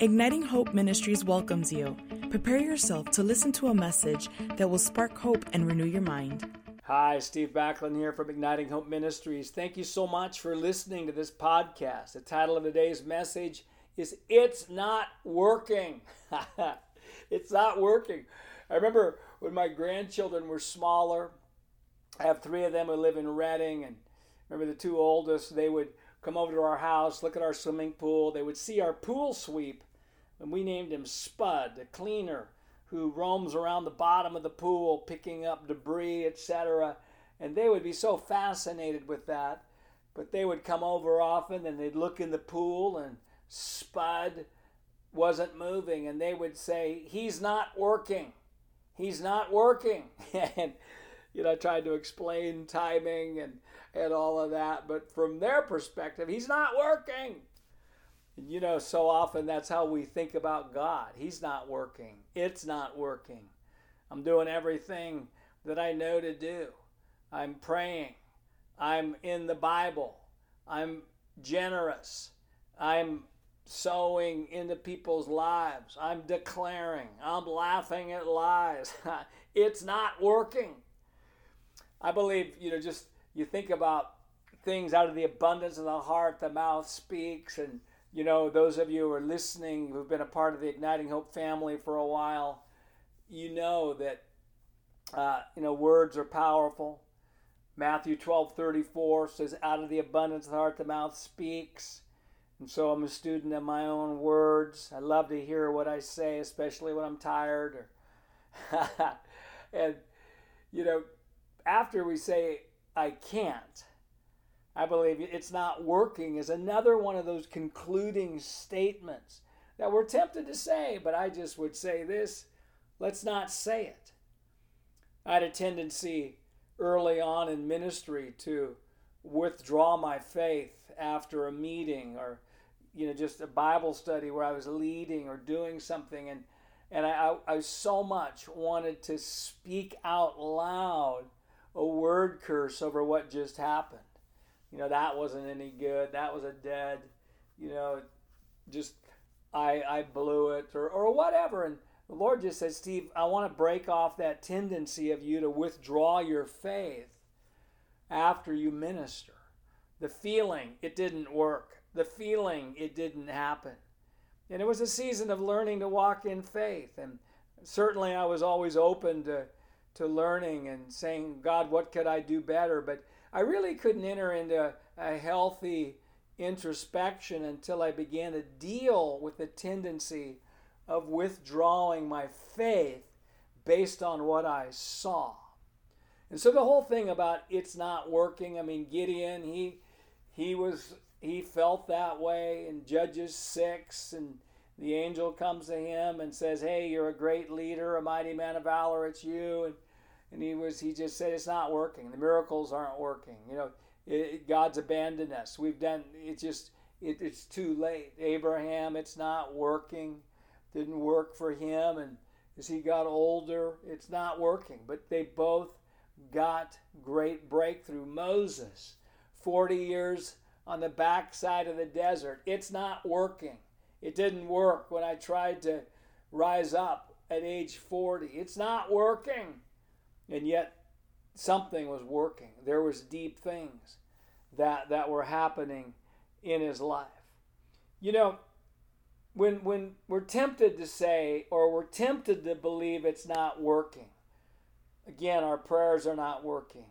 Igniting Hope Ministries welcomes you. Prepare yourself to listen to a message that will spark hope and renew your mind. Hi, Steve Backlund here from Igniting Hope Ministries. Thank you so much for listening to this podcast. The title of today's message is It's Not Working. it's not working. I remember when my grandchildren were smaller, I have three of them who live in Redding, and remember the two oldest, they would come over to our house, look at our swimming pool. They would see our pool sweep, and we named him Spud, the cleaner who roams around the bottom of the pool picking up debris, etc. And they would be so fascinated with that. But they would come over often and they'd look in the pool and Spud wasn't moving and they would say, He's not working. He's not working. and you know, I tried to explain timing and, and all of that. But from their perspective, he's not working. You know, so often that's how we think about God. He's not working. It's not working. I'm doing everything that I know to do. I'm praying. I'm in the Bible. I'm generous. I'm sowing into people's lives. I'm declaring. I'm laughing at lies. it's not working. I believe, you know, just you think about things out of the abundance of the heart, the mouth speaks. And, you know, those of you who are listening who've been a part of the Igniting Hope family for a while, you know that, uh, you know, words are powerful. Matthew 12 34 says, Out of the abundance of the heart, the mouth speaks. And so I'm a student of my own words. I love to hear what I say, especially when I'm tired. Or and, you know, after we say, I can't, I believe it's not working is another one of those concluding statements that we're tempted to say, but I just would say this let's not say it. I had a tendency early on in ministry to withdraw my faith after a meeting or you know just a bible study where i was leading or doing something and and i, I, I so much wanted to speak out loud a word curse over what just happened. You know, that wasn't any good. That was a dead, you know, just I I blew it or, or whatever. And the Lord just said, Steve, I want to break off that tendency of you to withdraw your faith after you minister. The feeling it didn't work. The feeling it didn't happen. And it was a season of learning to walk in faith. And certainly I was always open to to learning and saying, God, what could I do better? But I really couldn't enter into a healthy introspection until I began to deal with the tendency of withdrawing my faith based on what I saw. And so the whole thing about it's not working, I mean Gideon, he he was he felt that way in Judges 6 and the angel comes to him and says, "Hey, you're a great leader, a mighty man of valor. It's you." And, and he was he just said, "It's not working. The miracles aren't working. You know, it, God's abandoned us. We've done. It's just it, it's too late. Abraham, it's not working. Didn't work for him, and as he got older, it's not working. But they both got great breakthrough. Moses, 40 years on the backside of the desert. It's not working. It didn't work when I tried to rise up at age 40. It's not working. And yet something was working. There was deep things that that were happening in his life. You know, when when we're tempted to say or we're tempted to believe it's not working. Again, our prayers are not working.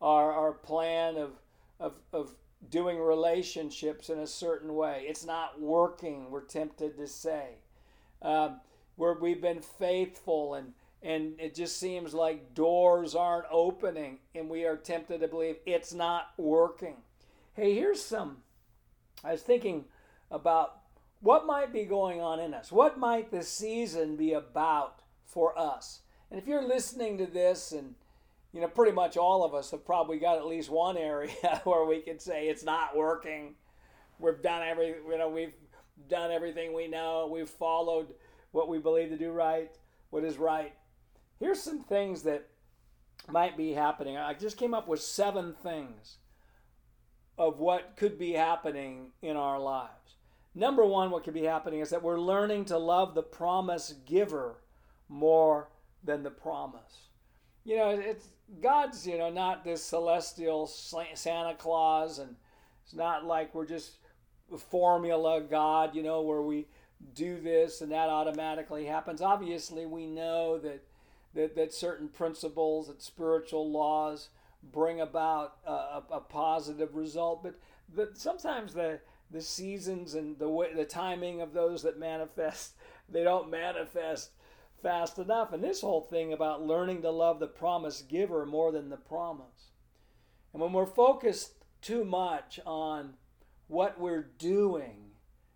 Our our plan of of, of doing relationships in a certain way. It's not working, we're tempted to say. Um, where we've been faithful and and it just seems like doors aren't opening and we are tempted to believe it's not working. Hey, here's some. I was thinking about what might be going on in us. What might this season be about for us? And if you're listening to this and you know, pretty much all of us have probably got at least one area where we could say it's not working. We've done every, you know, we've done everything we know. We've followed what we believe to do right, what is right. Here's some things that might be happening. I just came up with seven things of what could be happening in our lives. Number one, what could be happening is that we're learning to love the promise giver more than the promise. You know, it's God's, you know, not this celestial Santa Claus, and it's not like we're just a formula God, you know, where we do this and that automatically happens. Obviously, we know that that, that certain principles, that spiritual laws bring about a, a positive result, but but sometimes the the seasons and the way, the timing of those that manifest, they don't manifest fast enough. And this whole thing about learning to love the promise giver more than the promise. And when we're focused too much on what we're doing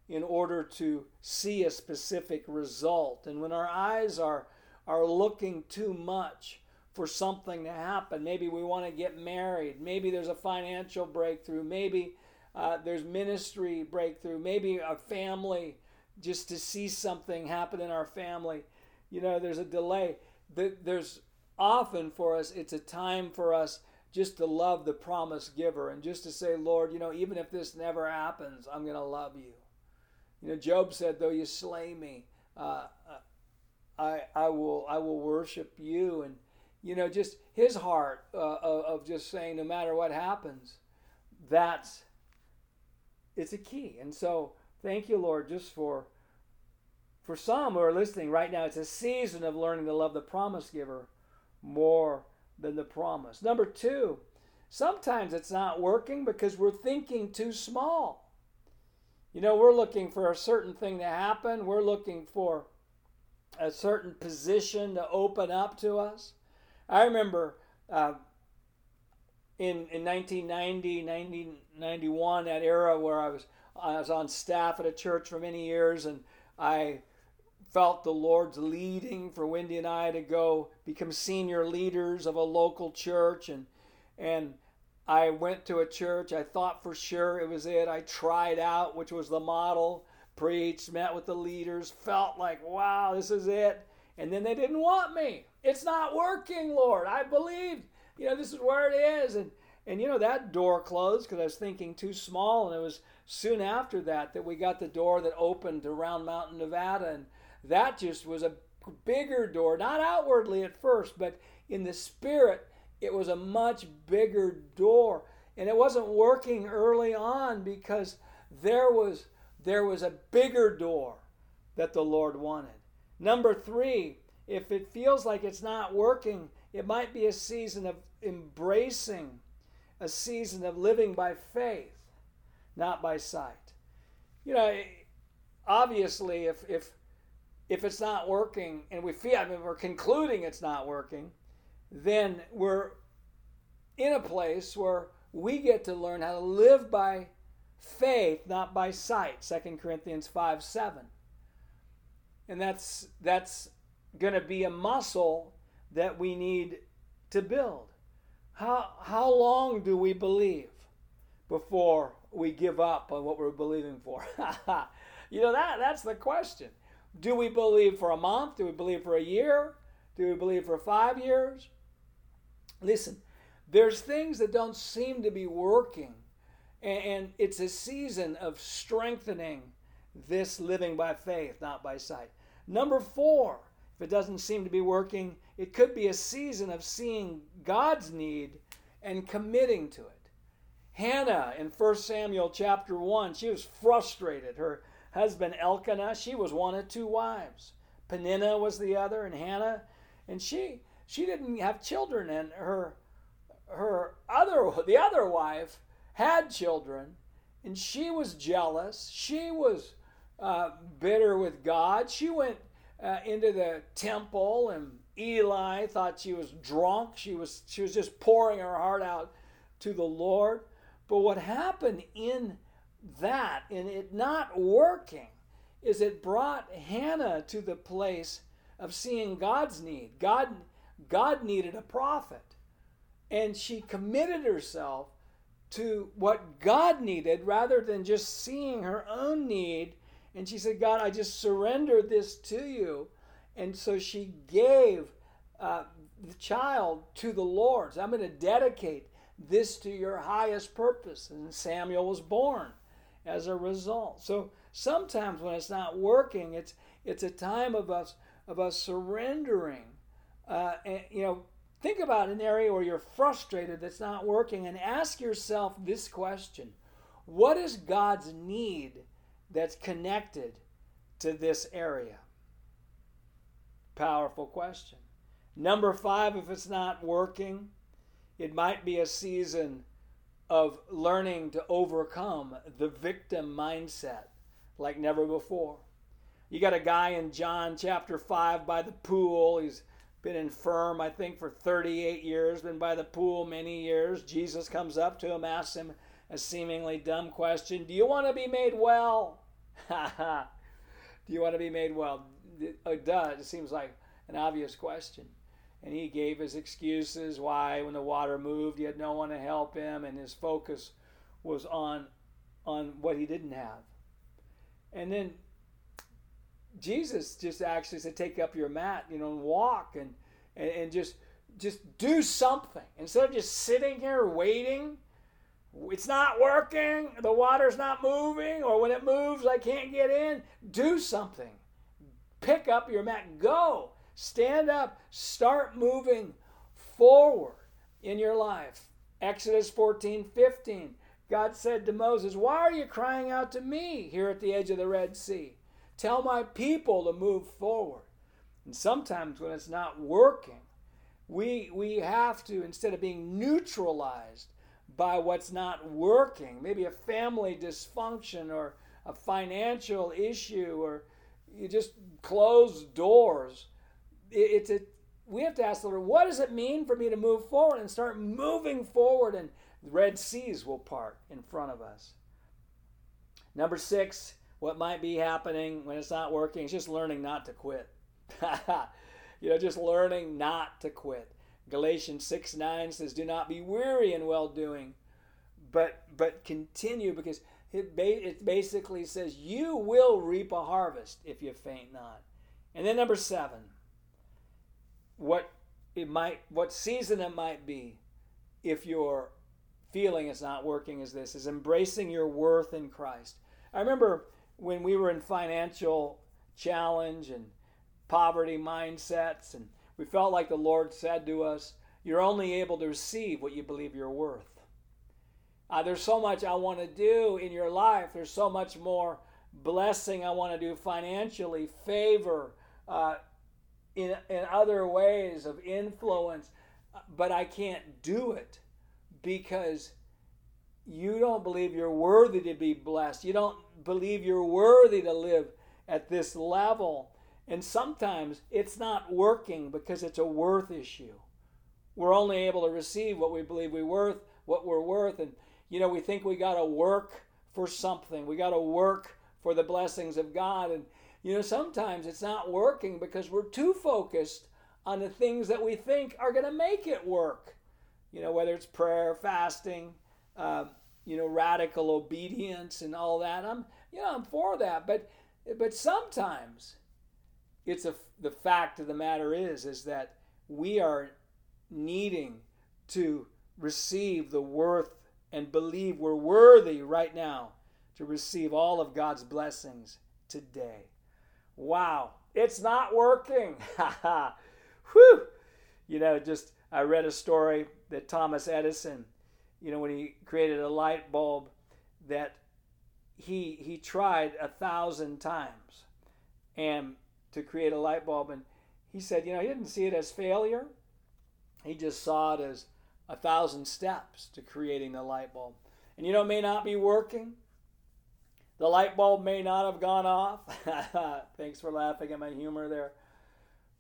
in order to see a specific result, and when our eyes are, are looking too much for something to happen, maybe we want to get married, maybe there's a financial breakthrough, maybe uh, there's ministry breakthrough, maybe a family just to see something happen in our family. You know, there's a delay. There's often for us, it's a time for us just to love the promise giver and just to say, Lord, you know, even if this never happens, I'm going to love you. You know, Job said, though you slay me, uh, uh, I, I will I will worship you and you know just his heart uh, of, of just saying no matter what happens that's it's a key and so thank you lord just for for some who are listening right now, it's a season of learning to love the promise giver more than the promise. Number two, sometimes it's not working because we're thinking too small. You know, we're looking for a certain thing to happen, we're looking for a certain position to open up to us. I remember uh, in, in 1990, 1991, that era where I was, I was on staff at a church for many years and I felt the Lord's leading for Wendy and I to go become senior leaders of a local church and and I went to a church. I thought for sure it was it. I tried out, which was the model, preached, met with the leaders, felt like, wow, this is it. And then they didn't want me. It's not working, Lord. I believed, you know, this is where it is. And and you know that door closed because I was thinking too small. And it was soon after that that we got the door that opened to Round Mountain, Nevada, and that just was a bigger door, not outwardly at first, but in the spirit, it was a much bigger door. And it wasn't working early on because there was there was a bigger door that the Lord wanted. Number 3, if it feels like it's not working, it might be a season of embracing a season of living by faith, not by sight. You know, obviously if if if it's not working and we feel, I mean, we're concluding it's not working, then we're in a place where we get to learn how to live by faith, not by sight. 2 Corinthians 5 7. And that's that's going to be a muscle that we need to build. How how long do we believe before we give up on what we're believing for? you know that that's the question. Do we believe for a month? Do we believe for a year? Do we believe for five years? Listen, there's things that don't seem to be working, and it's a season of strengthening this living by faith, not by sight. Number four, if it doesn't seem to be working, it could be a season of seeing God's need and committing to it. Hannah in 1 Samuel chapter 1, she was frustrated. Her husband Elkanah, she was one of two wives. Peninnah was the other, and Hannah, and she she didn't have children, and her her other the other wife had children, and she was jealous. She was uh, bitter with God. She went uh, into the temple, and Eli thought she was drunk. She was she was just pouring her heart out to the Lord. But what happened in that in it not working is it brought Hannah to the place of seeing God's need. God, God needed a prophet. And she committed herself to what God needed rather than just seeing her own need. And she said, God, I just surrender this to you. And so she gave uh, the child to the Lord. So I'm going to dedicate this to your highest purpose. And Samuel was born. as a result. So sometimes when it's not working, it's it's a time of us of us surrendering. Uh, and, you know, think about an area where you're frustrated that's not working, and ask yourself this question: What is God's need that's connected to this area? Powerful question. Number five, if it's not working, it might be a season of learning to overcome the victim mindset like never before. You got a guy in John chapter 5 by the pool. He's been infirm, I think, for 38 years, been by the pool many years. Jesus comes up to him, asks him a seemingly dumb question Do you want to be made well? Do you want to be made well? It does. It seems like an obvious question and he gave his excuses why when the water moved he had no one to help him and his focus was on on what he didn't have and then jesus just actually said take up your mat you know and walk and and, and just just do something instead of just sitting here waiting it's not working the water's not moving or when it moves i can't get in do something pick up your mat go Stand up, start moving forward in your life. Exodus 14 15. God said to Moses, Why are you crying out to me here at the edge of the Red Sea? Tell my people to move forward. And sometimes when it's not working, we, we have to, instead of being neutralized by what's not working, maybe a family dysfunction or a financial issue, or you just close doors, it's a we have to ask the Lord, what does it mean for me to move forward and start moving forward and red seas will part in front of us. Number six, what might be happening when it's not working is just learning not to quit. you know, just learning not to quit. Galatians 6 9 says, Do not be weary in well doing, but but continue because it, ba- it basically says you will reap a harvest if you faint not. And then number seven, what it might what season it might be if your feeling is not working is this is embracing your worth in Christ. I remember when we were in financial challenge and poverty mindsets and we felt like the Lord said to us, you're only able to receive what you believe you're worth. Uh, there's so much I want to do in your life. There's so much more blessing I want to do financially, favor, uh, in, in other ways of influence, but I can't do it because you don't believe you're worthy to be blessed. You don't believe you're worthy to live at this level. And sometimes it's not working because it's a worth issue. We're only able to receive what we believe we worth, what we're worth. And, you know, we think we got to work for something. We got to work for the blessings of God. And you know, sometimes it's not working because we're too focused on the things that we think are going to make it work. You know, whether it's prayer, fasting, uh, you know, radical obedience and all that. I'm, you know, I'm for that. But, but sometimes it's a, the fact of the matter is, is that we are needing to receive the worth and believe we're worthy right now to receive all of God's blessings today. Wow, it's not working. Ha ha whew. You know, just I read a story that Thomas Edison, you know, when he created a light bulb, that he he tried a thousand times and to create a light bulb and he said, you know, he didn't see it as failure. He just saw it as a thousand steps to creating the light bulb. And you know, it may not be working. The light bulb may not have gone off. Thanks for laughing at my humor there.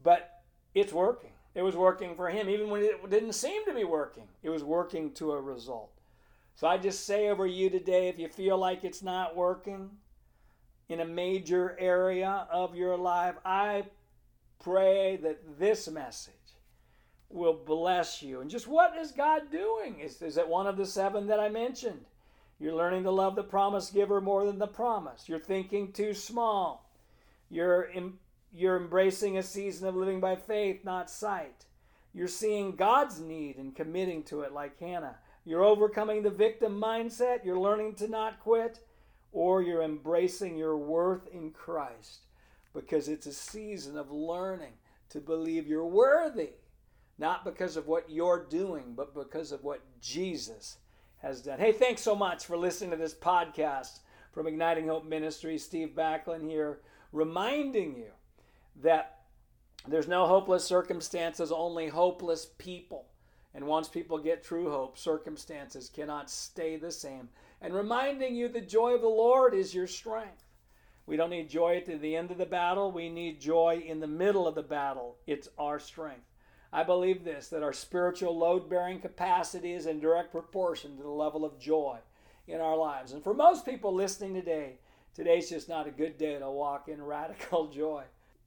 But it's working. It was working for him, even when it didn't seem to be working. It was working to a result. So I just say over you today if you feel like it's not working in a major area of your life, I pray that this message will bless you. And just what is God doing? Is, is it one of the seven that I mentioned? You're learning to love the promise giver more than the promise. You're thinking too small. You're, you're embracing a season of living by faith, not sight. You're seeing God's need and committing to it like Hannah. You're overcoming the victim mindset. You're learning to not quit. or you're embracing your worth in Christ because it's a season of learning to believe you're worthy, not because of what you're doing, but because of what Jesus has done. Hey, thanks so much for listening to this podcast from Igniting Hope Ministry. Steve Backlund here, reminding you that there's no hopeless circumstances, only hopeless people. And once people get true hope, circumstances cannot stay the same. And reminding you the joy of the Lord is your strength. We don't need joy at the end of the battle, we need joy in the middle of the battle. It's our strength. I believe this that our spiritual load bearing capacity is in direct proportion to the level of joy in our lives. And for most people listening today, today's just not a good day to walk in radical joy,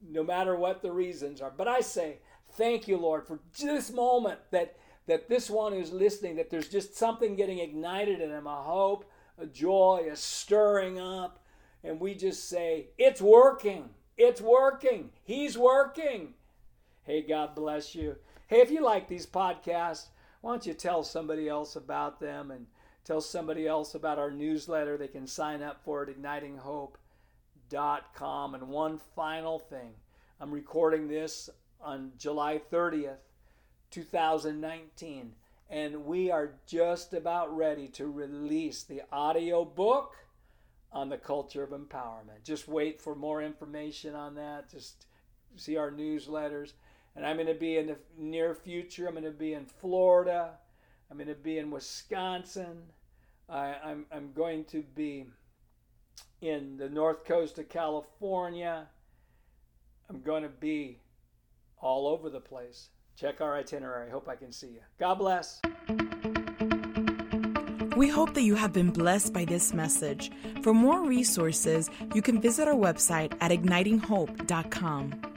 no matter what the reasons are. But I say, thank you, Lord, for this moment that that this one who's listening, that there's just something getting ignited in him, a hope, a joy, a stirring up. And we just say, it's working. It's working. He's working. Hey, God bless you. Hey, if you like these podcasts, why don't you tell somebody else about them and tell somebody else about our newsletter? They can sign up for it, ignitinghope.com. And one final thing I'm recording this on July 30th. 2019. And we are just about ready to release the audio book on the culture of empowerment. Just wait for more information on that. Just see our newsletters. And I'm going to be in the near future, I'm going to be in Florida. I'm going to be in Wisconsin. I, I'm, I'm going to be in the north coast of California. I'm going to be all over the place. Check our itinerary. Hope I can see you. God bless. We hope that you have been blessed by this message. For more resources, you can visit our website at ignitinghope.com.